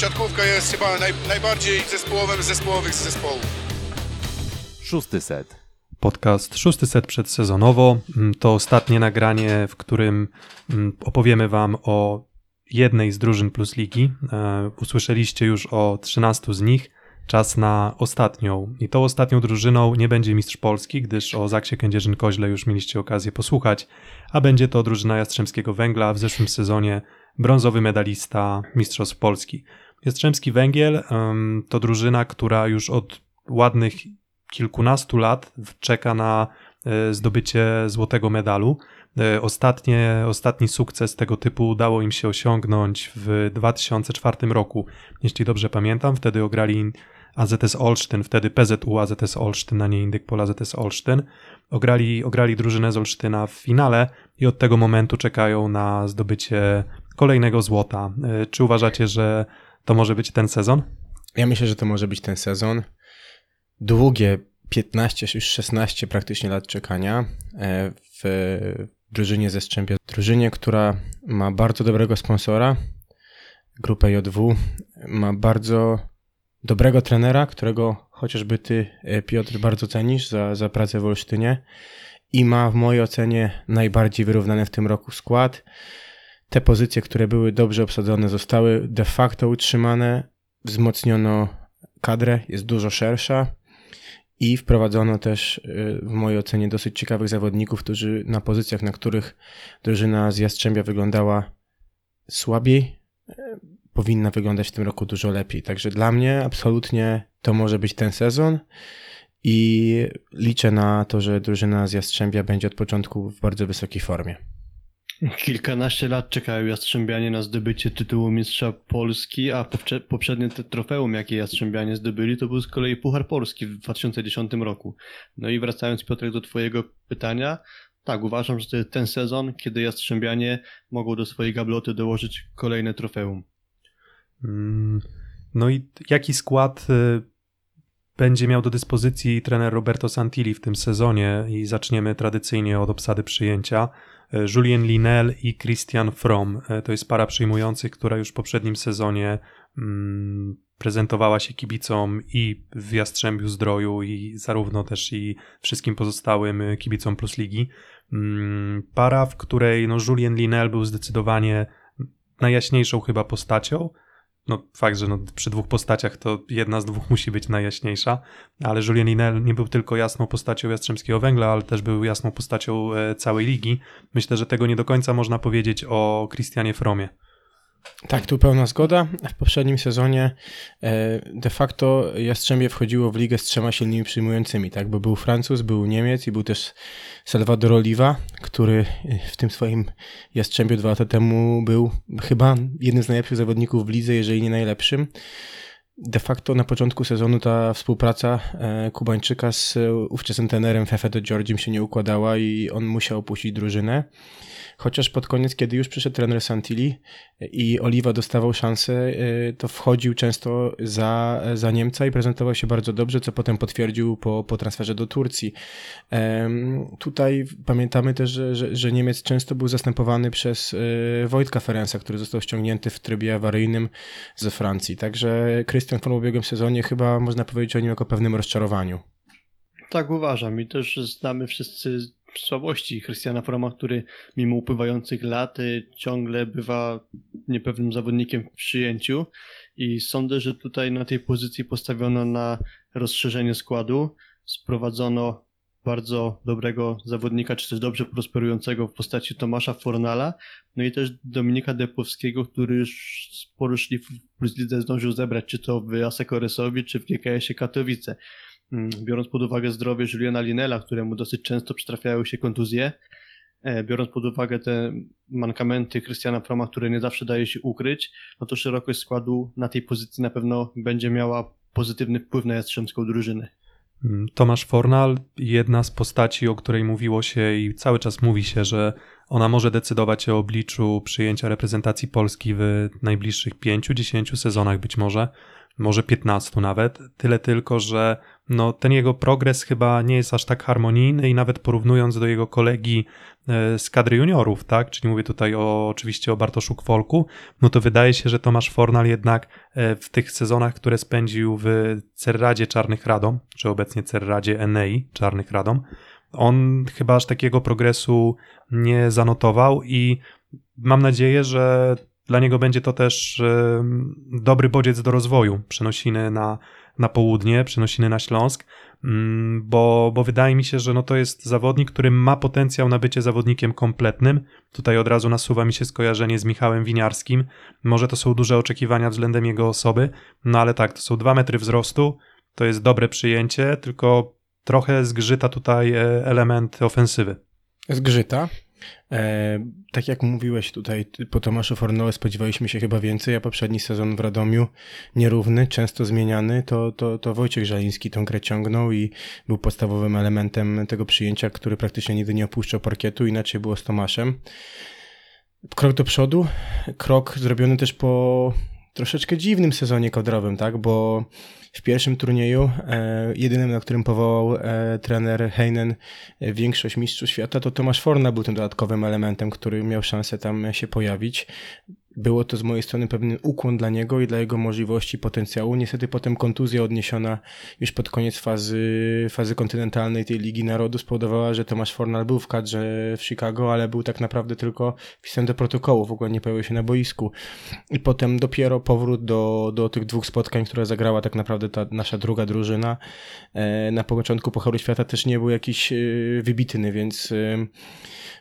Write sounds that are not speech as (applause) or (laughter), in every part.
siatkówka jest chyba naj, najbardziej zespołowym z zespołowych z zespołów. Szósty set. Podcast szósty set przedsezonowo. Mm, To ostatnie nagranie, w którym mm, opowiemy Wam o jednej z drużyn Plus Ligi. E, Usłyszeliście już o 13 z nich. Czas na ostatnią. I tą ostatnią drużyną nie będzie Mistrz Polski, gdyż o Zaksie Kędzierzyn-Koźle już mieliście okazję posłuchać, a będzie to drużyna Jastrzębskiego Węgla w zeszłym sezonie brązowy medalista Mistrzostw Polski. Jastrzębski Węgiel to drużyna, która już od ładnych kilkunastu lat czeka na e, zdobycie złotego medalu. E, Ostatnie, ostatni sukces tego typu udało im się osiągnąć w 2004 roku, jeśli dobrze pamiętam. Wtedy ograli AZS Olsztyn, wtedy PZU AZS Olsztyn, a nie Indykpol AZS Olsztyn. Ograli, ograli drużynę z Olsztyna w finale i od tego momentu czekają na zdobycie kolejnego złota. E, Czy uważacie, że to może być ten sezon? Ja myślę, że to może być ten sezon. Długie 15, już 16 praktycznie lat czekania e, w drużynie ze Strzępia. Drużynie, która ma bardzo dobrego sponsora, grupę JW, ma bardzo dobrego trenera, którego chociażby ty, e, Piotr, bardzo cenisz za, za pracę w Olsztynie i ma w mojej ocenie najbardziej wyrównany w tym roku skład. Te pozycje, które były dobrze obsadzone, zostały de facto utrzymane. Wzmocniono kadrę, jest dużo szersza i wprowadzono też y, w mojej ocenie dosyć ciekawych zawodników, którzy na pozycjach, na których drużyna z Jastrzębia wyglądała słabiej, y, powinna wyglądać w tym roku dużo lepiej. Także dla mnie absolutnie to może być ten sezon i liczę na to, że drużyna z Jastrzębia będzie od początku w bardzo wysokiej formie. Kilkanaście lat czekają Jastrzębianie na zdobycie tytułu mistrza Polski, a poprzednie te trofeum, jakie Jastrzębianie zdobyli, to był z kolei Puchar Polski w 2010 roku. No i wracając Piotrek do twojego pytania, tak, uważam, że to jest ten sezon, kiedy Jastrzębianie mogą do swojej gabloty dołożyć kolejne trofeum. Mm, No i jaki skład y, będzie miał do dyspozycji trener Roberto Santilli w tym sezonie? I zaczniemy tradycyjnie od obsady przyjęcia. Y, Julien Linel i Christian From. Y, To jest para przyjmujących, która już w poprzednim sezonie mm, prezentowała się kibicom i w Jastrzębiu Zdroju i zarówno też i wszystkim pozostałym y, kibicom Plus Ligi. Mm, Para, w której no, Julien Linel był zdecydowanie najjaśniejszą chyba postacią, no fakt, że no, przy dwóch postaciach to jedna z dwóch (laughs) musi być najjaśniejsza, ale Julien Linel nie był tylko jasną postacią Jastrzębskiego Węgla, ale też był jasną postacią e, całej ligi. Myślę, że tego nie do końca można powiedzieć o Christianie Fromie. Tak, tu pełna zgoda. W poprzednim sezonie e, de facto Jastrzębie wchodziło w ligę z trzema silnymi przyjmującymi, tak? Bo był Francuz, był Niemiec i był też Salvador Oliva, który w tym swoim Jastrzębiu dwa lata temu był chyba jednym z najlepszych zawodników w lidze, jeżeli nie najlepszym. De facto na początku sezonu ta współpraca e, Kubańczyka z e, ówczesnym trenerem Fefe do Georgiem się nie układała i on musiał opuścić drużynę. Chociaż pod koniec, kiedy już przyszedł trener Santilli i Oliwa dostawał szansę, y, to wchodził często za, za Niemca i prezentował się bardzo dobrze, co potem potwierdził po, po transferze do Turcji. Tutaj pamiętamy też, że, że, że Niemiec często był zastępowany przez Wojtka Ferenca, który został ściągnięty w trybie awaryjnym ze Francji. Także Christian w ubiegłym sezonie chyba można powiedzieć o nim jako pewnym rozczarowaniu. Tak uważam. I też znamy wszyscy słabości Christiana Froma, który mimo upływających lat y, ciągle bywa niepewnym zawodnikiem w przyjęciu. I sądzę, że tutaj na tej pozycji postawiono na rozszerzenie składu, sprowadzono bardzo dobrego zawodnika, czy też dobrze prosperującego w postaci Tomasza Fornala, no i też Dominika Depowskiego, który już sporo szlif w Plus Lidze zdążył zebrać, czy to w Asekoresowi, czy w GKS-ie Katowice. Mm, Biorąc pod uwagę zdrowie Juliana Linela, któremu dosyć często przytrafiają się kontuzje, e, biorąc pod uwagę te mankamenty Christiana Froma, które nie zawsze daje się ukryć, no to szerokość składu na tej pozycji na pewno będzie miała pozytywny wpływ na jastrzębską drużynę. Mm, Tomasz Fornal, jedna z postaci, o której mówiło się i cały czas mówi się, że ona może decydować o obliczu przyjęcia reprezentacji Polski w najbliższych 5-10 sezonach być może, może 15 nawet. Tyle tylko, że no, ten jego progres chyba nie jest aż tak harmonijny i nawet porównując do jego kolegi z kadry juniorów, tak? Czyli mówię tutaj o, oczywiście o Bartoszu Kwolku, no to wydaje się, że Tomasz Fornal jednak e, w tych sezonach, które spędził w Cerradzie Czarnych Radom, czy obecnie Cerradzie Enei Czarnych Radom, on chyba aż takiego progresu nie zanotował i mam nadzieję, że dla niego będzie to też dobry bodziec do rozwoju, przenosiny na, na południe, przenosiny na Śląsk, mm, bo, bo wydaje mi się, że no to jest zawodnik, który ma potencjał na bycie zawodnikiem kompletnym. Tutaj od razu nasuwa mi się skojarzenie z Michałem Winiarskim. Może to są duże oczekiwania względem jego osoby, no ale tak, to są dwa metry wzrostu, to jest dobre przyjęcie, tylko trochę zgrzyta tutaj e, element ofensywy. Zgrzyta. E, tak jak mówiłeś tutaj po Tomaszu Fornole spodziewaliśmy się chyba więcej, a poprzedni sezon w Radomiu nierówny, często zmieniany, to, to, to Wojciech Żaliński tą grę ciągnął i był podstawowym elementem tego przyjęcia, który praktycznie nigdy nie opuszczał parkietu, inaczej było z Tomaszem. Krok do przodu, krok zrobiony też po troszeczkę dziwnym sezonie kadrowym, tak, bo w pierwszym turnieju, e, jedynym, na którym powołał e, trener Heinen e, większość mistrzów świata, to Tomasz Forna był tym dodatkowym elementem, który miał szansę tam się pojawić. Było to z mojej strony pewien ukłon dla niego i dla jego możliwości, potencjału. Niestety potem kontuzja odniesiona już pod koniec fazy, fazy kontynentalnej tej Ligi Narodu spowodowała, że Tomasz Fornal był w kadrze w Chicago, ale był tak naprawdę tylko wpisany do protokołu, w ogóle nie pojawił się na boisku. I potem dopiero powrót do, do tych dwóch spotkań, które zagrała tak naprawdę ta nasza druga drużyna. E, na początku Pucharu Świata też nie był jakiś e, wybitny, więc e,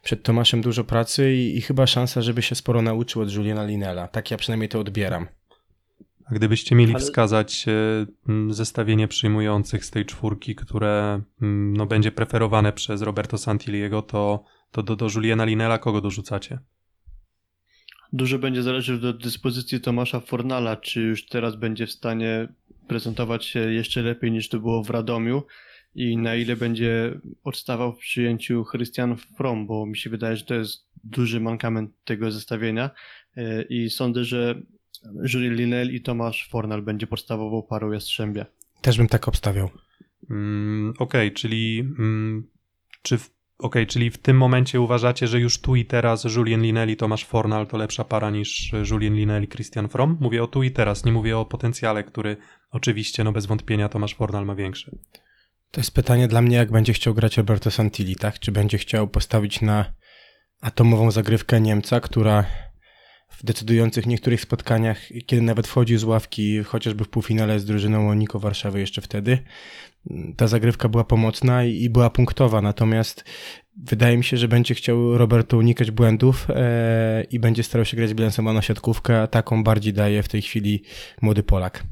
przed Tomaszem dużo pracy i, i chyba szansa, żeby się sporo nauczył od Juliana Linela. Tak ja przynajmniej to odbieram. A gdybyście mieli Ale- wskazać e, zestawienie przyjmujących z tej czwórki, które no, będzie preferowane przez Roberto Santiliego, to, to do, do Juliana Linela kogo dorzucacie? Dużo będzie zależeć od dyspozycji Tomasza Fornala, czy już teraz będzie w stanie prezentować się jeszcze lepiej niż to było w Radomiu i na ile będzie odstawał w przyjęciu Christian From, bo mi się wydaje, że to jest duży mankament tego zestawienia E, i sądzę, że Julian Linel i Tomasz Fornal będzie podstawową parą Jastrzębia. Też bym tak obstawiał. Mm, Okej, czyli mm, czy w, okej, czyli w tym momencie uważacie, że już tu i teraz Julien Linelli, Tomasz Fornal to lepsza para niż Julien Linelli, Christian From? Mówię o tu i teraz, nie mówię o potencjale, który oczywiście, no bez wątpienia Tomasz Fornal ma większy. To jest pytanie dla mnie, jak będzie chciał grać Roberto Santilli, tak? Czy będzie chciał postawić na atomową zagrywkę Niemca, która w decydujących niektórych spotkaniach, kiedy nawet wchodził z ławki, chociażby w półfinale z drużyną Oniko Warszawy jeszcze wtedy, ta zagrywka była pomocna i, i była punktowa, natomiast wydaje mi się, że będzie chciał Roberto unikać błędów e, i będzie starał się grać bilansowaną siatkówkę, a taką bardziej daje w tej chwili młody Polak.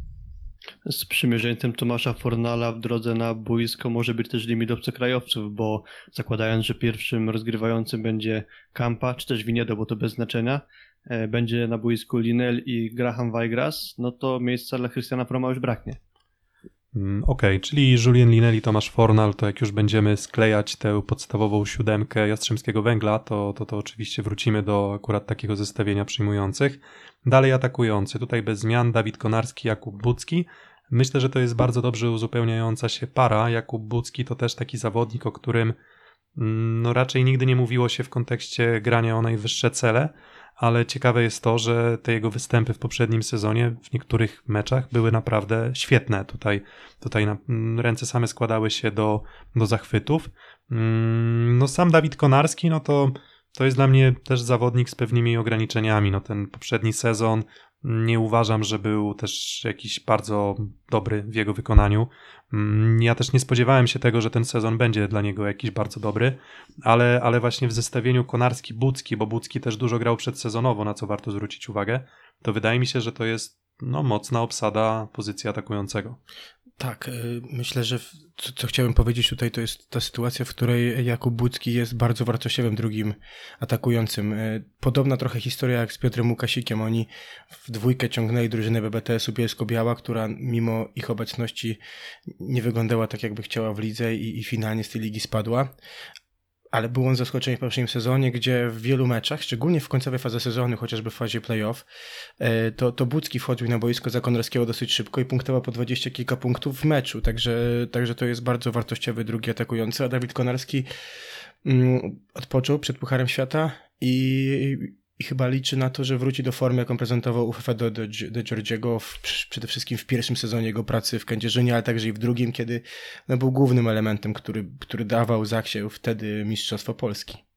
Z przymierzeńcem Tomasza Fornala w drodze na boisko może być też limit obcokrajowców, bo zakładając, że pierwszym rozgrywającym będzie Kampa, czy też Winiedo, bo to bez znaczenia, e, będzie na boisku Linel i Graham Weigras, no to miejsca dla Christiana Froma już braknie. Mm, Okej, czyli Julien Linelli, Tomasz Fornal, to jak już będziemy sklejać tę podstawową siódemkę Jastrzębskiego Węgla, to, to, to oczywiście wrócimy do akurat takiego zestawienia przyjmujących. Dalej atakujący, tutaj bez zmian Dawid Konarski, Jakub Bucki. Myślę, że to jest bardzo dobrze uzupełniająca się para. Jakub Bucki to też taki zawodnik, o którym mm, no raczej nigdy nie mówiło się w kontekście grania o najwyższe cele, ale ciekawe jest to, że te jego występy w poprzednim sezonie w niektórych meczach były naprawdę świetne. Tutaj, tutaj na, mm, ręce same składały się do, do zachwytów. Mm, No sam Dawid Konarski, no to, to jest dla mnie też zawodnik z pewnymi ograniczeniami. No ten poprzedni sezon nie uważam, że był też jakiś bardzo dobry w jego wykonaniu. Mm, Ja też nie spodziewałem się tego, że ten sezon będzie dla niego jakiś bardzo dobry, ale, ale właśnie w zestawieniu Konarski-Bucki, bo Bucki też dużo grał przedsezonowo, na co warto zwrócić uwagę, to wydaje mi się, że to jest no, mocna obsada pozycji atakującego. Tak, y, myślę, że co, co chciałem powiedzieć tutaj, to jest ta sytuacja, w której Jakub Bucki jest bardzo wartościowym drugim atakującym. Y, Podobna trochę historia jak z Piotrem Łukasikiem. Oni w dwójkę ciągnęli drużynę BBTS-u Bielsko-Biała, która mimo ich obecności nie wyglądała tak, jakby chciała w lidze i, i finalnie z tej ligi spadła. Ale był on zaskoczeniem w poprzednim sezonie, gdzie w wielu meczach, szczególnie w końcowej fazie sezonu, chociażby w fazie playoff, e, to, to Bucki wchodził na boisko za Konrackiego dosyć szybko i punktował po 20 kilka punktów w meczu, także, także to jest bardzo wartościowy drugi atakujący, a Dawid Konarski mm, odpoczął przed Pucharem Świata i, i chyba liczy na to, że wróci do formy, jaką prezentował UFF do, do, do w, przede wszystkim w pierwszym sezonie jego pracy w Kędzierzynie, ale także i w drugim, kiedy no, był głównym elementem, który, który dawał Zaksie wtedy Mistrzostwo Polski.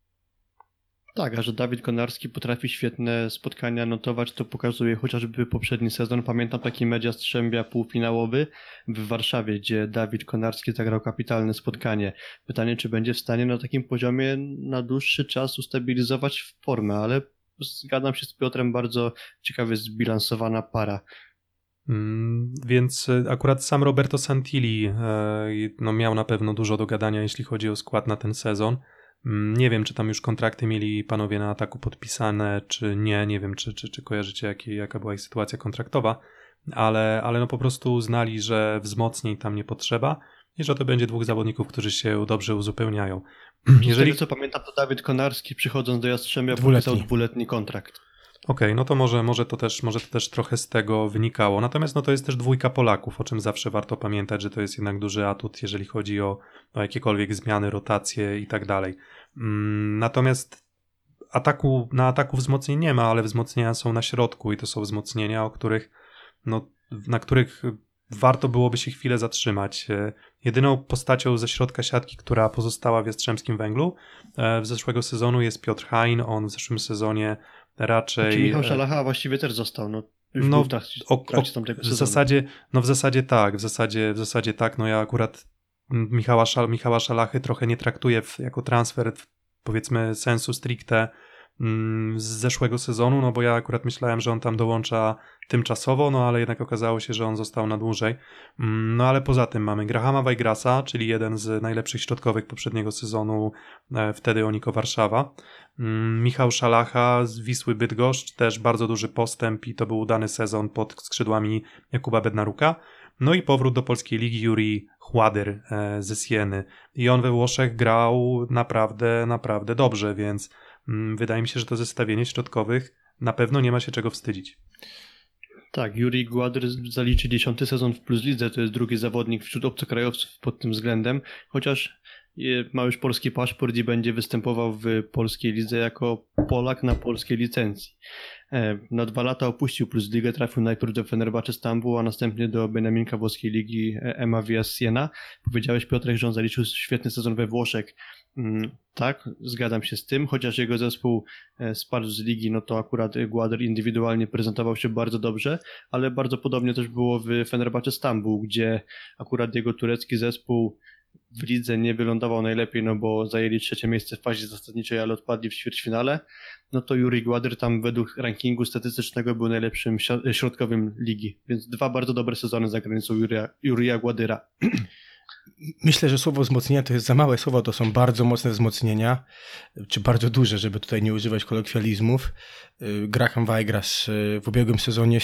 Tak, a że Dawid Konarski potrafi świetne spotkania notować, to pokazuje chociażby poprzedni sezon. Pamiętam taki media Strzębia półfinałowy w Warszawie, gdzie Dawid Konarski zagrał kapitalne spotkanie. Pytanie, czy będzie w stanie na takim poziomie na dłuższy czas ustabilizować formę, ale zgadzam się z Piotrem, bardzo ciekawie zbilansowana para. Mm, Więc e, akurat sam Roberto Santilli e, no, miał na pewno dużo do gadania, jeśli chodzi o skład na ten sezon. Mm, Nie wiem, czy tam już kontrakty mieli panowie na ataku podpisane, czy nie. Nie wiem, czy, czy, czy kojarzycie, jaka była ich sytuacja kontraktowa, ale, ale no po prostu uznali, że wzmocnień tam nie potrzeba i że to będzie dwóch zawodników, którzy się dobrze uzupełniają. Jeżeli... Jeżeli Z tego co pamiętam, to Dawid Konarski przychodząc do Jastrzębia Dwuletni. podpisał dwuletni kontrakt. Okej, no to może, może, to też, może to też trochę z tego wynikało. Natomiast no to jest też dwójka Polaków, o czym zawsze warto pamiętać, że to jest jednak duży atut, jeżeli chodzi o, o jakiekolwiek zmiany, rotacje i tak dalej. Mm, Natomiast ataku, na ataku wzmocnień nie ma, ale wzmocnienia są na środku i to są wzmocnienia, o których, no, na których warto byłoby się chwilę zatrzymać. E, Jedyną postacią ze środka siatki, która pozostała w Jastrzębskim Węglu e, w zeszłego sezonu jest Piotr Hein. On w zeszłym sezonie raczej... Czy Michał e, Szalacha właściwie też został, no już No, w trakcie, o- o- W zasadzie, no w zasadzie tak, w zasadzie, w zasadzie tak. No ja akurat Michała, Szal, Michała Szalachy trochę nie traktuję w, jako transfer, w, powiedzmy, sensu stricte z zeszłego sezonu, no bo ja akurat myślałem, że on tam dołącza tymczasowo, no ale jednak okazało się, że on został na dłużej. Mm, No ale poza tym mamy Grahama Weigrasa, czyli jeden z najlepszych środkowych poprzedniego sezonu, e, wtedy Oniko Warszawa. Mm, Michał Szalacha z Wisły Bydgoszcz, też bardzo duży postęp i to był udany sezon pod skrzydłami Jakuba Bednaruka. No i powrót do polskiej ligi Juri Chładyr e, ze Sieny. I on we Włoszech grał naprawdę, naprawdę dobrze, więc mm, wydaje mi się, że to zestawienie środkowych na pewno nie ma się czego wstydzić. Tak, Juri Gładyr zaliczy dziesiąty sezon w Plus Lidze, to jest drugi zawodnik wśród obcokrajowców pod tym względem, chociaż e, ma już polski paszport i będzie występował w polskiej lidze jako Polak na polskiej licencji. E, Na dwa lata opuścił Plus Ligę, trafił najpierw do Fenerbahce Stambuł, a następnie do Benaminka włoskiej ligi e, Ema Siena. Powiedziałeś Piotrek, że on zaliczył świetny sezon we Włoszech. Mm, Tak, zgadzam się z tym, chociaż jego zespół e, spadł z ligi, no to akurat Gładyr indywidualnie prezentował się bardzo dobrze, ale bardzo podobnie też było w Fenerbahce Stambuł, gdzie akurat jego turecki zespół w lidze nie wylądował najlepiej, no bo zajęli trzecie miejsce w fazie zasadniczej, ale odpadli w ćwierćfinale, no to Juri Gładyr tam według rankingu statystycznego był najlepszym środkowym ligi, więc dwa bardzo dobre sezony za granicą Jurija, Jurija. (clears throat) Myślę, że słowo wzmocnienia to jest za małe słowo, to są bardzo mocne wzmocnienia, czy bardzo duże, żeby tutaj nie używać kolokwializmów. Y, Graham Weigras y, w ubiegłym sezonie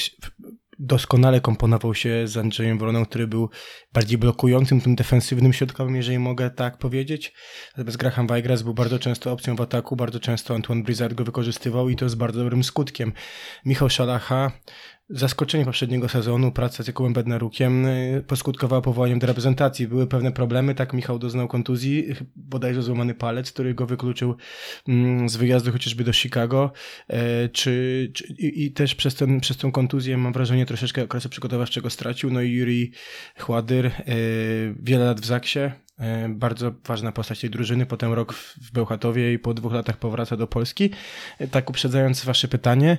doskonale komponował się z Andrzejem Woroną, który był bardziej blokującym, tym defensywnym środkowym, jeżeli mogę tak powiedzieć. Natomiast Graham Weigras był bardzo często opcją w ataku, bardzo często Antoine Brizard go wykorzystywał i to z bardzo dobrym skutkiem. Michał Szalacha Zaskoczenie poprzedniego sezonu, praca z Jakubem Bednarukiem y, poskutkowała powołaniem do reprezentacji. Były pewne problemy, tak Michał doznał kontuzji, bodajże złamany palec, który go wykluczył mm, z wyjazdu chociażby do Chicago, e, czy, czy, i, też przez, ten, przez tą kontuzję mam wrażenie troszeczkę okresu przygotowawczego stracił. No i Juri Chładyr, e, wiele lat w Zaksie, e, bardzo ważna postać tej drużyny, potem rok w, Bełchatowie i po dwóch latach powraca do Polski. Tak uprzedzając wasze pytanie,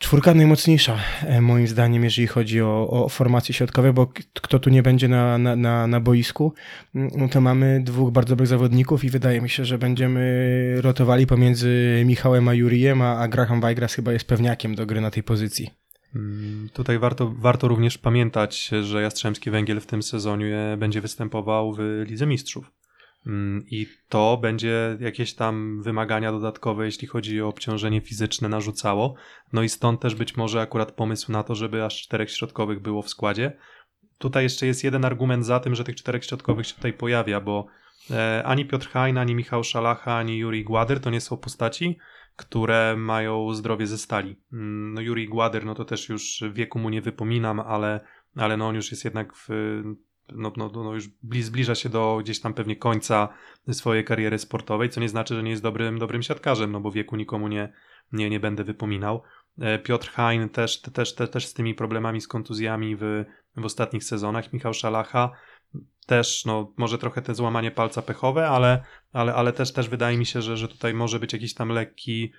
Czwórka najmocniejsza, e, moim zdaniem, jeżeli chodzi o, o formacje środkowe, bo kto tu nie będzie na, na, na, na boisku, no to mamy dwóch bardzo dobrych zawodników i wydaje mi się, że będziemy rotowali pomiędzy Michałem a Jurijem, a, a Graham Weigras chyba jest pewniakiem do gry na tej pozycji. Mm, Tutaj warto, warto również pamiętać, że Jastrzębski Węgiel w tym sezonie będzie występował w Lidze Mistrzów. Mm, I to będzie jakieś tam wymagania dodatkowe, jeśli chodzi o obciążenie fizyczne, narzucało. No i stąd też być może akurat pomysł na to, żeby aż czterech środkowych było w składzie. Tutaj jeszcze jest jeden argument za tym, że tych czterech środkowych się tutaj pojawia, bo e, ani Piotr Hajn, ani Michał Szalacha, ani Juri Gładyr to nie są postaci, które mają zdrowie ze stali. Mm, No Juri Gładyr, no to też już wieku mu nie wypominam, ale, ale no on już jest jednak w no, no, no już bli- zbliża się do gdzieś tam pewnie końca swojej kariery sportowej, co nie znaczy, że nie jest dobrym, dobrym siatkarzem, no bo wieku nikomu nie, nie, nie będę wypominał. E, Piotr Hein też, też, też, też z tymi problemami, z kontuzjami w, w ostatnich sezonach. Michał Szalacha też, no może trochę te złamanie palca pechowe, ale, ale, ale też, też wydaje mi się, że, że tutaj może być jakiś tam lekki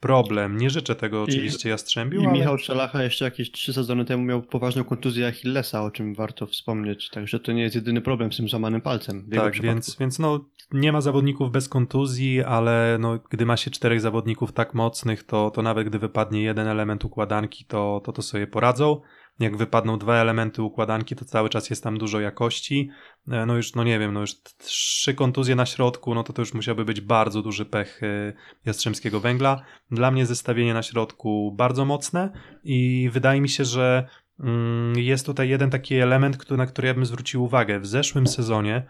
problem. Nie życzę tego oczywiście Jastrzębiu, I ale... Michał Szalacha jeszcze jakieś trzy sezony temu miał poważną kontuzję Achillesa, o czym warto wspomnieć. Także to nie jest jedyny problem z tym złamanym palcem. Tak, więc, więc no, nie ma zawodników bez kontuzji, ale no, gdy ma się czterech zawodników tak mocnych, to, to nawet gdy wypadnie jeden element układanki, to, to to sobie poradzą. Jak wypadną dwa elementy układanki, to cały czas jest tam dużo jakości. E, No już, no nie wiem, no już trzy kontuzje na środku, no to to już musiałby być bardzo duży pech e, Jastrzębskiego Węgla. Dla mnie zestawienie na środku bardzo mocne i wydaje mi się, że mm, jest tutaj jeden taki element, na który ja bym zwrócił uwagę. W zeszłym sezonie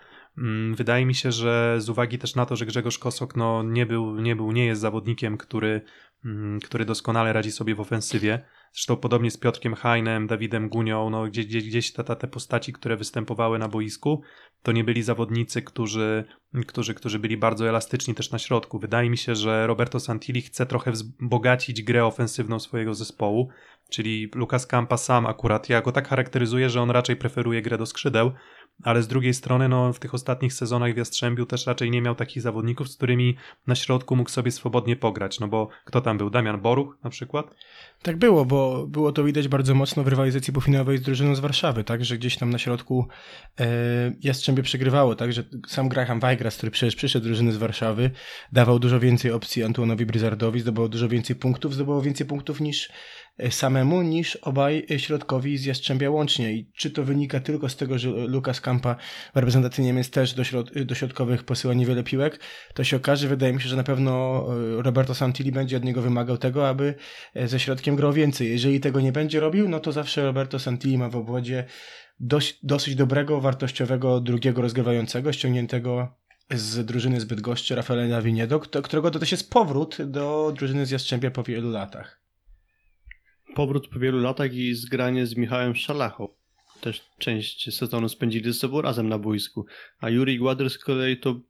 Wydaje mi się, że z uwagi też na to, że Grzegorz Kosok no, nie, był, nie był, nie jest zawodnikiem, który, mm, który doskonale radzi sobie w ofensywie. Zresztą podobnie z Piotrkiem Hajnem, Dawidem Gunią, no, gdzieś, gdzieś, gdzieś te, te postaci, które występowały na boisku, to nie byli zawodnicy, którzy, którzy, którzy byli bardzo elastyczni też na środku. Wydaje mi się, że Roberto Santilli chce trochę wzbogacić grę ofensywną swojego zespołu, czyli Lukas Campa sam akurat, ja go tak charakteryzuję, że on raczej preferuje grę do skrzydeł, ale z drugiej strony, no, w tych ostatnich sezonach w Jastrzębiu też raczej nie miał takich zawodników, z którymi na środku mógł sobie swobodnie pograć, no bo kto tam był? Damian Boruch na przykład? Tak było, bo było to widać bardzo mocno w rywalizacji półfinałowej z drużyną z Warszawy, tak, że gdzieś tam na środku e, Jastrzębie przegrywało, tak, że sam Graham Weigras, który przecież przyszedł drużyny z Warszawy, dawał dużo więcej opcji Antuanowi Bryzardowi, zdobywał dużo więcej punktów, zdobywał więcej punktów niż samemu, niż obaj e, środkowi z Jastrzębia łącznie i czy to wynika tylko z tego, że Lukas Kampa w reprezentacji Niemiec też do, środ do środkowych posyła niewiele piłek, to się okaże, wydaje mi się, że na pewno e, Roberto Santilli będzie od niego wymagał tego, aby e, ze środkiem grał więcej. Jeżeli tego nie będzie robił, no to zawsze Roberto Santilli ma w obwodzie dość, dosyć dobrego, wartościowego drugiego rozgrywającego, ściągniętego z drużyny z Bydgoszczy, Rafaela Viniedo, którego to też jest powrót do drużyny z Jastrzębia po wielu latach. Powrót po wielu latach i zgranie z Michałem Szalachą. Też część sezonu spędzili ze sobą razem na boisku. A Juri Gładr z kolei to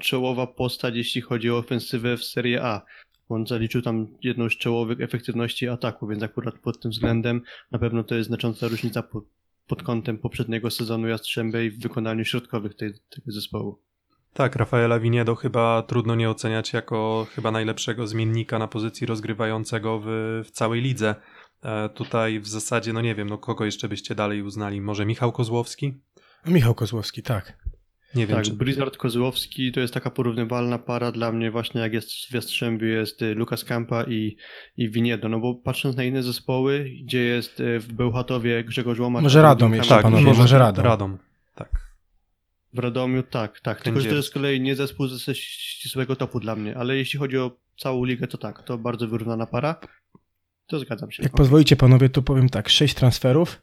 czołowa postać, jeśli chodzi o ofensywę w Serie A. On zaliczył tam jedną z czołowych efektywności ataku, więc akurat pod tym względem na pewno to jest znacząca różnica pod, pod kątem poprzedniego sezonu Jastrzębia i w wykonaniu środkowych tej, tego zespołu. Tak, Rafaela Viniedo chyba trudno nie oceniać jako chyba najlepszego zmiennika na pozycji rozgrywającego w, w całej lidze. E, tutaj w zasadzie, no nie wiem, no kogo jeszcze byście dalej uznali? Może Michał Kozłowski? Michał Kozłowski, tak. Nie wiem, tak, czy... Blizzard Kozłowski to jest taka porównywalna para dla mnie właśnie jak jest w Jastrzębiu jest y, Lukas Kampa i, i Winiedo, no bo patrząc na inne zespoły, gdzie jest y, w Bełchatowie Grzegorz Łomacz... Może Radom jeszcze, tak, panowie, może, może Radom. Radom. Tak. W Radomiu tak, tak, tylko że to jest z kolei nie zespół ze ścisłego topu dla mnie, ale jeśli chodzi o całą ligę, to tak, to bardzo wyrównana para, to zgadzam się. Jak pozwolicie panowie, to powiem tak, sześć transferów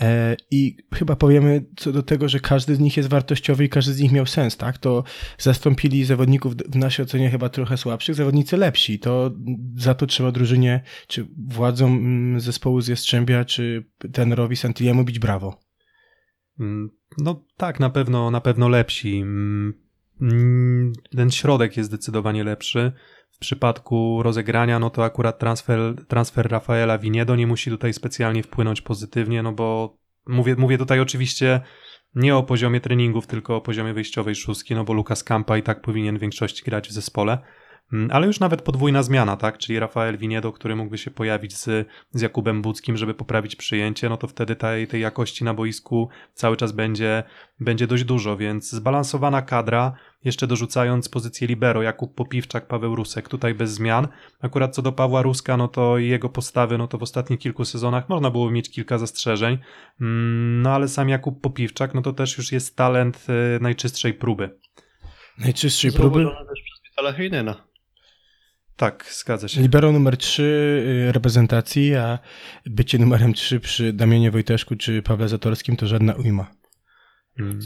e, i chyba powiemy co do tego, że każdy z nich jest wartościowy i każdy z nich miał sens, tak? To zastąpili zawodników w naszej ocenie chyba trochę słabszych, zawodnicy lepsi. To za to trzeba drużynie, czy władzom mm, zespołu z Jastrzębia, czy trenerowi Santilliemu bić brawo. Mm, No tak, na pewno, na pewno lepsi. Mm, mm, Ten środek jest zdecydowanie lepszy. W przypadku rozegrania, no to akurat transfer, transfer Rafaela Viniedo nie musi tutaj specjalnie wpłynąć pozytywnie, no bo mówię, mówię tutaj oczywiście nie o poziomie treningów, tylko o poziomie wyjściowej szóstki, no bo Lukas Kampa i tak powinien w większości grać w zespole. Mm, Ale już nawet podwójna zmiana, tak? Czyli Rafael Viniedo, który mógłby się pojawić z, z Jakubem Budzkim, żeby poprawić przyjęcie, no to wtedy tej, tej jakości na boisku cały czas będzie, będzie dość dużo, więc zbalansowana kadra, jeszcze dorzucając pozycję libero, Jakub Popiwczak, Paweł Rusek, tutaj bez zmian. Akurat co do Pawła Ruska, no to jego postawy, no to w ostatnich kilku sezonach można było mieć kilka zastrzeżeń, Mm, no ale sam Jakub Popiwczak, no to też już jest talent y, najczystszej próby. Najczystszej próby. Zrobiona też przez Vitala Heinena. Tak, zgadza się. Libero numer 3 reprezentacji, a bycie numerem 3 przy Damianie Wojteszku czy Pawle Zatorskim to żadna ujma. Mm.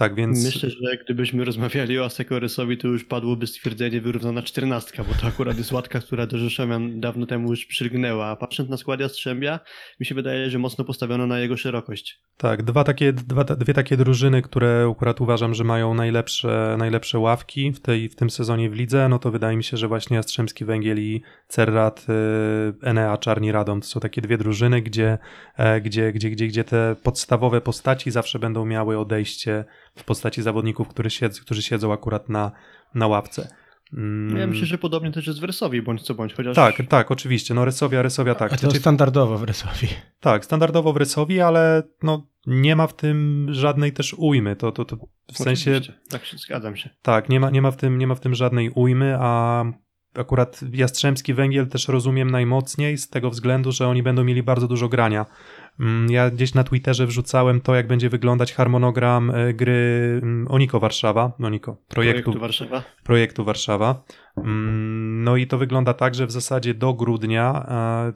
Tak, więc Myślę, że gdybyśmy rozmawiali o Asekorysowi, to już padłoby stwierdzenie wyrównana czternastka, bo to akurat jest łatka, która do Rzeszowia dawno temu już przylgnęła. A patrząc na skład Jastrzębia, mi się wydaje, że mocno postawiono na jego szerokość. Tak, dwa takie, dwa, dwie takie drużyny, które akurat uważam, że mają najlepsze, najlepsze ławki w, tej, w tym sezonie w lidze, no to wydaje mi się, że właśnie Jastrzębski Węgiel i Cerrat y, Enea Czarni Radom to są takie dwie drużyny, gdzie, e, gdzie, gdzie, gdzie, gdzie te podstawowe postaci zawsze będą miały odejście w postaci zawodników, którzy siedzą, którzy siedzą akurat na, na ławce. Mm, Ja myślę, że podobnie też jest w Wersowi, bądź co bądź, chociaż... Tak, tak, oczywiście. No Rysowia, Rysowia tak. A to Znaczy, standardowo w Rysowi. tak, standardowo w Rysowi, ale no, nie ma w tym żadnej też ujmy. To, to, to w sensie Oczywiście. Tak, się- zgadzam się. Tak, nie ma, nie, ma w tym, nie ma w tym żadnej ujmy, a akurat Jastrzębski Węgiel też rozumiem najmocniej z tego względu, że oni będą mieli bardzo dużo grania. Mm, Ja gdzieś na Twitterze wrzucałem to, jak będzie wyglądać harmonogram e, gry mm, Oniko Warszawa, Oniko, projektu, Projektu Warszawa. projektu Warszawa. Mm, No i to wygląda tak, że w zasadzie do grudnia,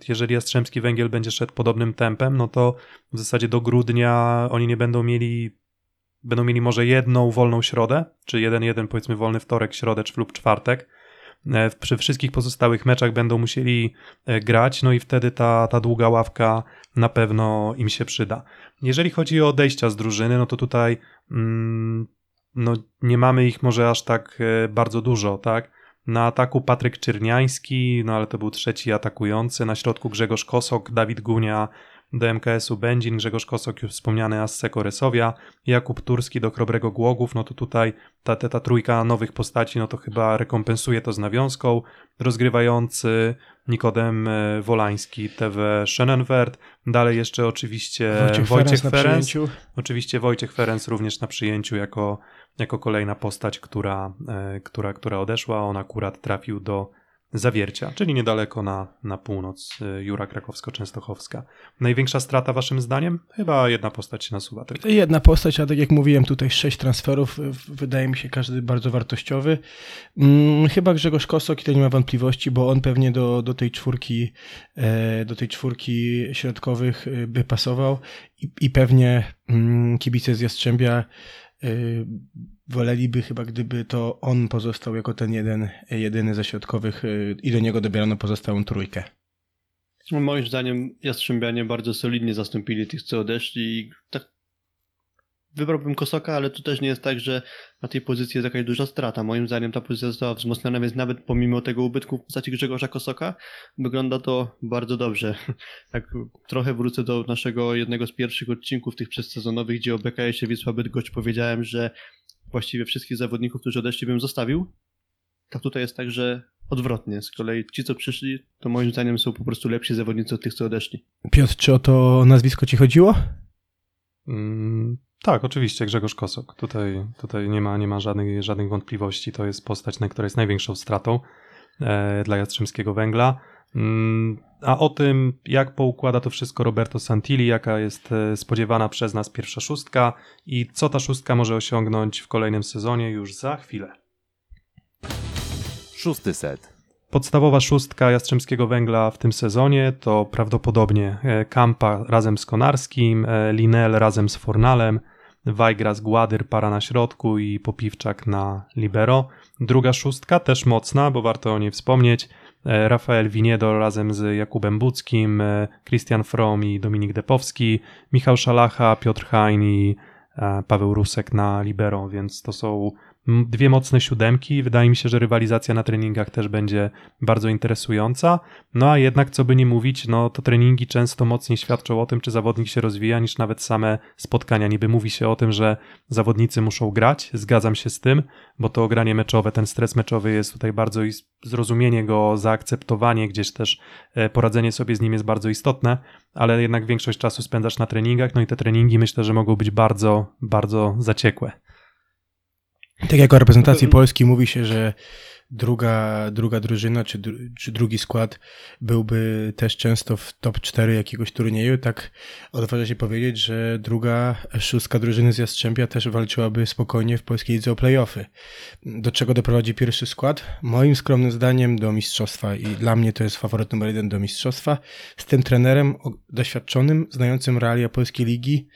jeżeli Jastrzębski Węgiel będzie szedł podobnym tempem, no to w zasadzie do grudnia oni nie będą mieli będą mieli może jedną wolną środę, czy jeden, jeden powiedzmy wolny wtorek, środę czy lub czwartek. E, Przy wszystkich pozostałych meczach będą musieli e, grać, no i wtedy ta, ta długa ławka na pewno im się przyda. Jeżeli chodzi o odejścia z drużyny, no to tutaj mm, no, nie mamy ich może aż tak e, bardzo dużo, tak? Na ataku Patryk Czyrniański, no ale to był trzeci atakujący. Na środku Grzegorz Kosok, Dawid Gunia do MKS-u Będzin, Grzegorz Kosok, już wspomniany Asseko Resowia, Jakub Turski do Krobrego Głogów, no to tutaj ta, ta, ta trójka nowych postaci, no to chyba rekompensuje to z nawiązką. Rozgrywający Nikodem e, Wolański, TV Schenenwert, dalej jeszcze oczywiście Wojciech, Wojciech Ferenc Ferenc. Oczywiście Wojciech Ferenc również na przyjęciu jako, jako kolejna postać, która, e, która, która odeszła. On akurat trafił do Zawiercia, czyli niedaleko na, na północ e, Jura Krakowsko-Częstochowska. Największa strata waszym zdaniem? Chyba jedna postać się nasuwa tylko. Jedna postać, a tak jak mówiłem, tutaj sześć transferów. w- Wydaje mi się każdy bardzo wartościowy. Mm, chyba Grzegorz Kosok to nie ma wątpliwości, bo on pewnie do, do tej czwórki e, do tej czwórki środkowych e, by pasował i, i pewnie mm, kibice z Jastrzębia woleliby chyba, gdyby to on pozostał jako ten jeden, jedyny ze środkowych e, i do niego dobierano pozostałą trójkę. Moim zdaniem Jastrzębianie bardzo solidnie zastąpili tych, co odeszli i tak wybrałbym Kosoka, ale to też nie jest tak, że na tej pozycji jest jakaś duża strata. Moim zdaniem ta pozycja została wzmocniona, więc nawet pomimo tego ubytku w postaci Grzegorza Kosoka wygląda to bardzo dobrze. (laughs) Tak trochę wrócę do naszego jednego z pierwszych odcinków tych przedsezonowych, gdzie o BKS-ie Wisła Bydgoszcz powiedziałem, że właściwie wszystkich zawodników, którzy odeszli bym zostawił. Tak tutaj jest tak, że odwrotnie. Z kolei ci, co przyszli, to moim zdaniem są po prostu lepsi zawodnicy od tych, co odeszli. Piotr, czy o to nazwisko ci chodziło? Mm, tak, oczywiście Grzegorz Kosok. Tutaj, tutaj nie ma, nie ma żadnych, żadnych wątpliwości. To jest postać, która jest największą stratą e, dla Jastrzębskiego Węgla. Mm, a o tym, jak poukłada to wszystko Roberto Santilli, jaka jest e, spodziewana przez nas pierwsza szóstka i co ta szóstka może osiągnąć w kolejnym sezonie już za chwilę. Szósty set. Podstawowa szóstka Jastrzębskiego Węgla w tym sezonie to prawdopodobnie e, Kampa razem z Konarskim, e, Linel razem z Fornalem, Wajgras, Gładyr, para na środku i Popiwczak na libero. Druga szóstka też mocna, bo warto o niej wspomnieć. E, Rafael Winiedo razem z Jakubem Buckim, e, Christian From i Dominik Depowski, Michał Szalacha, Piotr Hain i e, Paweł Rusek na libero, więc to są dwie mocne siódemki. Wydaje mi się, że rywalizacja na treningach też będzie bardzo interesująca. No a jednak, co by nie mówić, no to treningi często mocniej świadczą o tym, czy zawodnik się rozwija, niż nawet same spotkania. Niby mówi się o tym, że zawodnicy muszą grać, zgadzam się z tym, bo to granie meczowe, ten stres meczowy jest tutaj bardzo i zrozumienie go, zaakceptowanie, gdzieś też e, poradzenie sobie z nim jest bardzo istotne, ale jednak większość czasu spędzasz na treningach, no i te treningi myślę, że mogą być bardzo, bardzo zaciekłe. Tak jak o reprezentacji to- Polski mówi się, że druga, druga drużyna czy, dru, czy drugi skład byłby też często w top 4 jakiegoś turnieju, tak odważa się powiedzieć, że druga szóstka drużyny z Jastrzębia też walczyłaby spokojnie w polskiej lidze o playoffy. Do czego doprowadzi pierwszy skład? Moim skromnym zdaniem do mistrzostwa i dla mnie to jest faworyt numer jeden do mistrzostwa. Z tym trenerem doświadczonym, znającym realia polskiej ligi,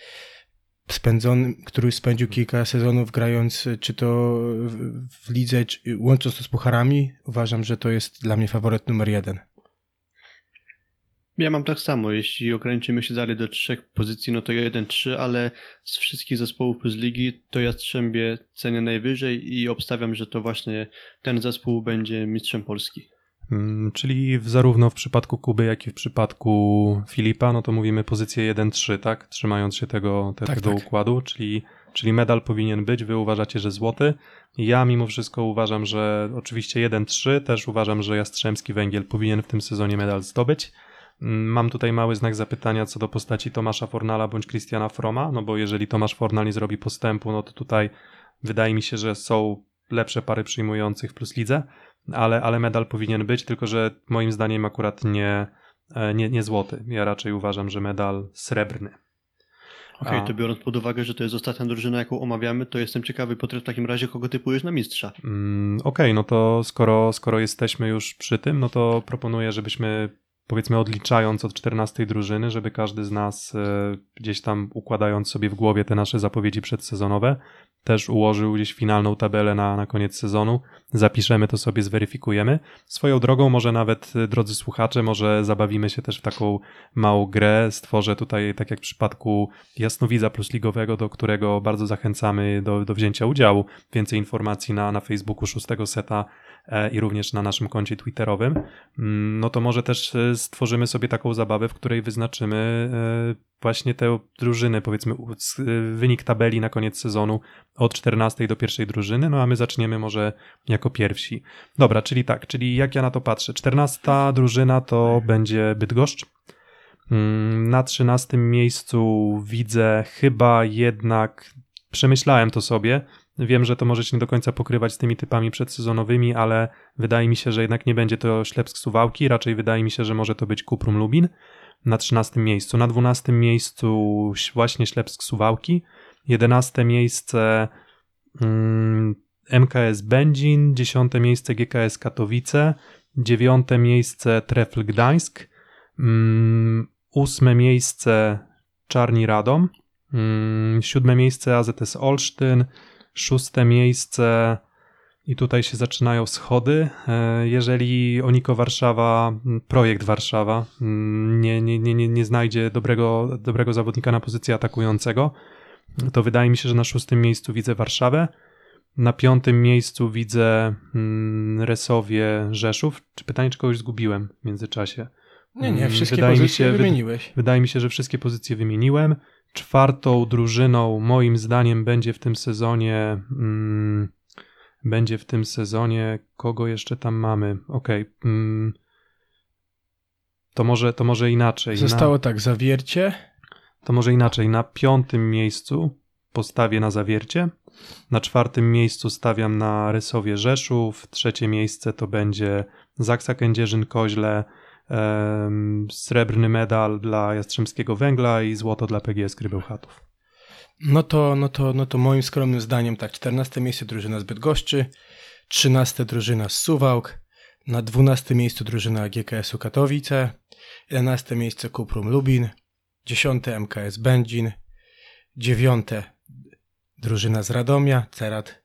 spędzony, który spędził kilka sezonów grając, y, czy to w, lidze, czy, łącząc to z pucharami, uważam, że to jest dla mnie faworyt numer jeden. Ja mam tak samo, jeśli ograniczymy się dalej do trzech pozycji, no to ja 1-3, ale z wszystkich zespołów z ligi to Jastrzębie cenię najwyżej i obstawiam, że to właśnie ten zespół będzie mistrzem Polski. Mm, Czyli zarówno w przypadku Kuby, jak i w przypadku Filipa, no to mówimy pozycję 1-3, tak? Trzymając się tego, te, Tak, tego tak. układu, czyli, czyli medal powinien być. Wy uważacie, że złoty. Ja mimo wszystko uważam, że oczywiście 1-3, też uważam, że Jastrzębski Węgiel powinien w tym sezonie medal zdobyć. Mm, Mam tutaj mały znak zapytania co do postaci Tomasza Fornala bądź Christiana Froma, no bo jeżeli Tomasz Fornal nie zrobi postępu, no to tutaj wydaje mi się, że są lepsze pary przyjmujących Plus Lidze, ale, ale medal powinien być, tylko że moim zdaniem akurat nie, e, nie, nie złoty. Ja raczej uważam, że medal srebrny. Okej, A- to biorąc pod uwagę, że to jest ostatnia drużyna, jaką omawiamy, to jestem ciekawy, Piotr, w takim razie kogo typujesz na mistrza? Mm, Okej, no to skoro, skoro jesteśmy już przy tym, no to proponuję, żebyśmy powiedzmy odliczając od 14 drużyny, żeby każdy z nas e, gdzieś tam układając sobie w głowie te nasze zapowiedzi przedsezonowe, też ułożył gdzieś finalną tabelę na, na koniec sezonu. Zapiszemy to sobie, zweryfikujemy. Swoją drogą, może nawet, e, drodzy słuchacze, może zabawimy się też w taką małą grę. Stworzę tutaj, tak jak w przypadku Jasnowidza Plus Ligowego, do którego bardzo zachęcamy do, do wzięcia udziału. Więcej informacji na, na Facebooku szóstego seta i również na naszym koncie twitterowym. Mm, No to może też e, stworzymy sobie taką zabawę, w której wyznaczymy e, właśnie te drużyny, powiedzmy e, wynik tabeli na koniec sezonu od 14 do pierwszej drużyny, no a my zaczniemy może jako pierwsi. Dobra, czyli tak, czyli jak ja na to patrzę? 14 drużyna to będzie Bydgoszcz. Mm, Na 13 miejscu widzę chyba jednak, przemyślałem to sobie, Wiem, że to może się nie do końca pokrywać z tymi typami przedsezonowymi, ale wydaje mi się, że jednak nie będzie to Ślepsk Suwałki, raczej wydaje mi się, że może to być Kuprum Lubin na 13 miejscu. Na 12 miejscu właśnie Ślepsk Suwałki. 11 miejsce mm, MKS Będzin, 10 miejsce GKS Katowice, 9 miejsce Trefl Gdańsk, mm, 8 miejsce Czarni Radom, mm, 7 miejsce AZS Olsztyn, szóste miejsce i tutaj się zaczynają schody. E, Jeżeli Oniko Warszawa, projekt Warszawa nie, nie, nie, nie, nie znajdzie dobrego, dobrego zawodnika na pozycję atakującego, to wydaje mi się, że na szóstym miejscu widzę Warszawę. Na piątym miejscu widzę Resowie Rzeszów. Czy pytanie, czy kogoś zgubiłem w międzyczasie? Nie, nie, Mm, wszystkie wydaje pozycje się- wy- wymieniłeś. Wydaje mi się, że wszystkie pozycje wymieniłem. Czwartą drużyną, moim zdaniem, będzie w tym sezonie. Mm, będzie w tym sezonie. Kogo jeszcze tam mamy? Okej. mm, to, może, to może inaczej. Zostało tak, zawiercie, Na, to może inaczej. Na piątym miejscu postawię na zawiercie. Na czwartym miejscu stawiam na Rysowie Rzeszów. Trzecie miejsce to będzie Zaksa Kędzierzyn-Koźle. em, srebrny medal dla Jastrzębskiego Węgla i złoto dla PGS Krybełchatów. No to, no to, no to moim skromnym zdaniem tak, 14 miejsce drużyna z Bydgoszczy, 13 drużyna z Suwałk, na 12 miejscu drużyna GKS-u Katowice, 11 miejsce Kuprum Lubin, 10 MKS Będzin, 9 drużyna z Radomia, Cerat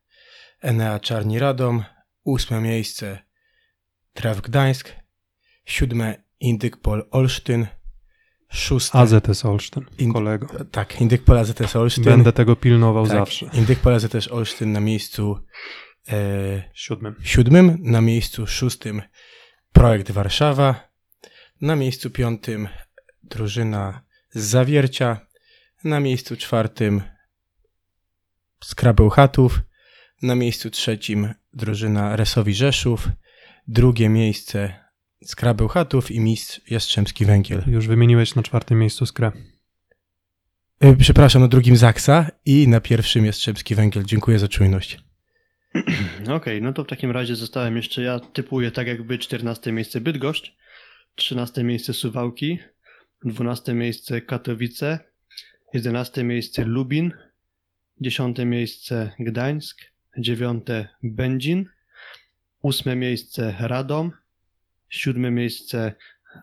Enea Czarni Radom, 8 miejsce Tref Gdańsk, 7 Indyk Pol Olsztyn, 6 AZS Olsztyn, In- kolego. tak, Indyk Pol AZS Olsztyn, Będę tego pilnował tak, zawsze. Indyk Polacy też Olsztyn na miejscu e, Siódmym. siódmym, na miejscu szóstym Projekt Warszawa, na miejscu piątym drużyna z Zawiercia, na miejscu czwartym Skrabeł Chatów, na miejscu trzecim drużyna Resowi Rzeszów, drugie miejsce Skrabeł Chatów i mistrz Jastrzębski Węgiel. Już wymieniłeś na czwartym miejscu skrę. E, Przepraszam, na drugim Zaksa i na pierwszym Jastrzębski Węgiel. Dziękuję za czujność. (clears throat) Okej, no to w takim razie zostałem jeszcze ja. Typuję tak jakby 14 miejsce Bydgoszcz, 13 miejsce Suwałki, 12 miejsce Katowice, 11 miejsce Lubin, 10 miejsce Gdańsk, 9 Będzin, 8 miejsce Radom, 7 miejsce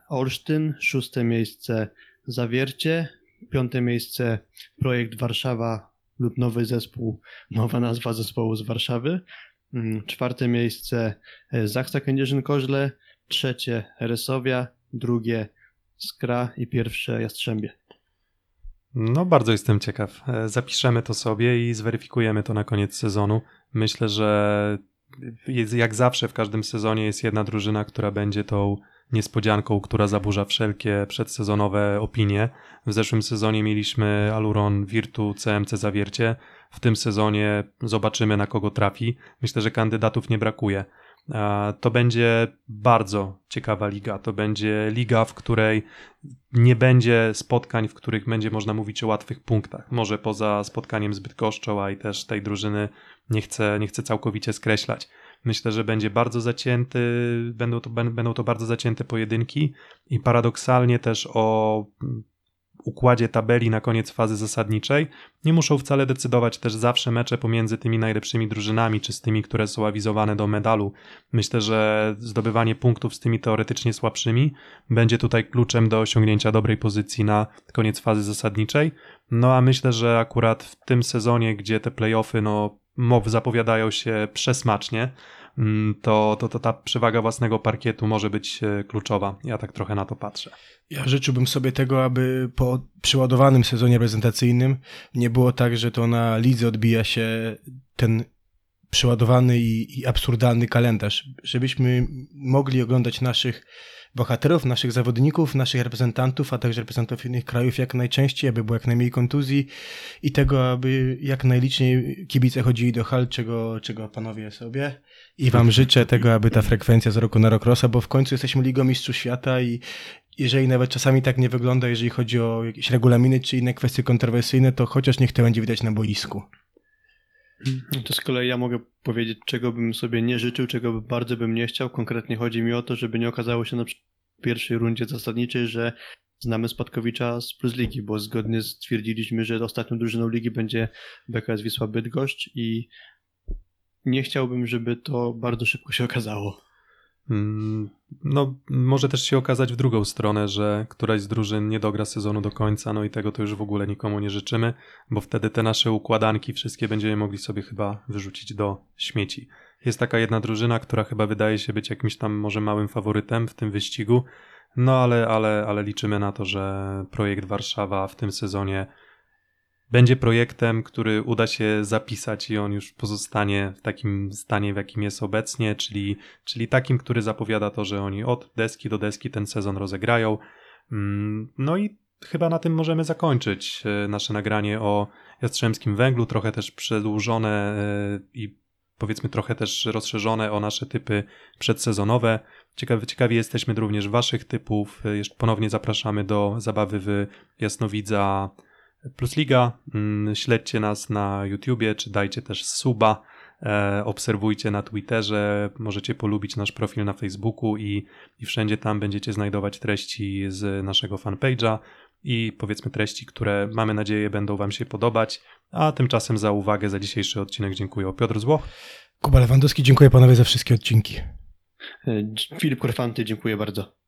Olsztyn, 6 miejsce Zawiercie, Piąte miejsce projekt Warszawa lub nowy zespół, nowa nazwa zespołu z Warszawy. Mm, Czwarte miejsce e, Zaksa Kędzierzyn-Koźle, trzecie Resowia, drugie Skra i pierwsze Jastrzębie. No, bardzo jestem ciekaw. E, Zapiszemy to sobie i zweryfikujemy to na koniec sezonu. Myślę, że jest, jak zawsze w każdym sezonie jest jedna drużyna, która będzie tą niespodzianką, która zaburza wszelkie przedsezonowe opinie. W zeszłym sezonie mieliśmy Aluron, Virtu, CMC Zawiercie. W tym sezonie zobaczymy na kogo trafi. Myślę, że kandydatów nie brakuje. To będzie bardzo ciekawa liga. To będzie liga, w której nie będzie spotkań, w których będzie można mówić o łatwych punktach. Może poza spotkaniem z Bydgoszczą, a i też tej drużyny nie chcę, nie chcę całkowicie skreślać. Myślę, że będzie bardzo zacięty, będą to, bę- będą to bardzo zacięte pojedynki i paradoksalnie też o układzie tabeli na koniec fazy zasadniczej nie muszą wcale decydować też zawsze mecze pomiędzy tymi najlepszymi drużynami, czy z tymi, które są awizowane do medalu. Myślę, że zdobywanie punktów z tymi teoretycznie słabszymi będzie tutaj kluczem do osiągnięcia dobrej pozycji na koniec fazy zasadniczej. No a myślę, że akurat w tym sezonie, gdzie te playoffy no, zapowiadają się przesmacznie, to, to, to ta przewaga własnego parkietu może być e, kluczowa. Ja tak trochę na to patrzę. Ja życzyłbym sobie tego, aby po przeładowanym sezonie reprezentacyjnym nie było tak, że to na lidze odbija się ten przeładowany i, i absurdalny kalendarz, żebyśmy mogli oglądać naszych bohaterów, naszych zawodników, naszych reprezentantów, a także reprezentantów innych krajów jak najczęściej, aby było jak najmniej kontuzji i tego, aby jak najliczniej kibice chodzili do hal, czego, czego panowie sobie. I wam życzę tego, aby ta frekwencja z roku na rok rosła, bo w końcu jesteśmy Ligą Mistrzów Świata i jeżeli nawet czasami tak nie wygląda, jeżeli chodzi o jakieś regulaminy czy inne kwestie kontrowersyjne, to chociaż niech to będzie widać na boisku. To z kolei ja mogę powiedzieć, czego bym sobie nie życzył, czego bardzo bym nie chciał. Konkretnie chodzi mi o to, żeby nie okazało się na pierwszej rundzie zasadniczej, że znamy Spadkowicza z Plus Ligi, bo zgodnie stwierdziliśmy, że ostatnią drużyną ligi będzie BKS Wisła Bydgoszcz i nie chciałbym, żeby to bardzo szybko się okazało. Mm, No, może też się okazać w drugą stronę, że któraś z drużyn nie dogra sezonu do końca, no i tego to już w ogóle nikomu nie życzymy, bo wtedy te nasze układanki wszystkie będziemy mogli sobie chyba wyrzucić do śmieci. Jest taka jedna drużyna, która chyba wydaje się być jakimś tam może małym faworytem w tym wyścigu, no ale, ale, ale liczymy na to, że projekt Warszawa w tym sezonie będzie projektem, który uda się zapisać i on już pozostanie w takim stanie, w jakim jest obecnie, czyli, czyli takim, który zapowiada to, że oni od deski do deski ten sezon rozegrają. Mm, No i chyba na tym możemy zakończyć e, nasze nagranie o Jastrzębskim Węglu, trochę też przedłużone e, i powiedzmy trochę też rozszerzone o nasze typy przedsezonowe. Ciekawi, ciekawi jesteśmy również waszych typów. E, Jeszcze ponownie zapraszamy do zabawy w Jasnowidza Plus Liga. Mm, Śledźcie nas na YouTubie, czy dajcie też suba. E, obserwujcie na Twitterze, możecie polubić nasz profil na Facebooku i, i wszędzie tam będziecie znajdować treści z naszego fanpage'a i powiedzmy treści, które mamy nadzieję będą Wam się podobać. A tymczasem za uwagę za dzisiejszy odcinek dziękuję Piotr Złoch. Kuba Lewandowski, dziękuję panowie za wszystkie odcinki. E, Filip Korfanty, dziękuję bardzo.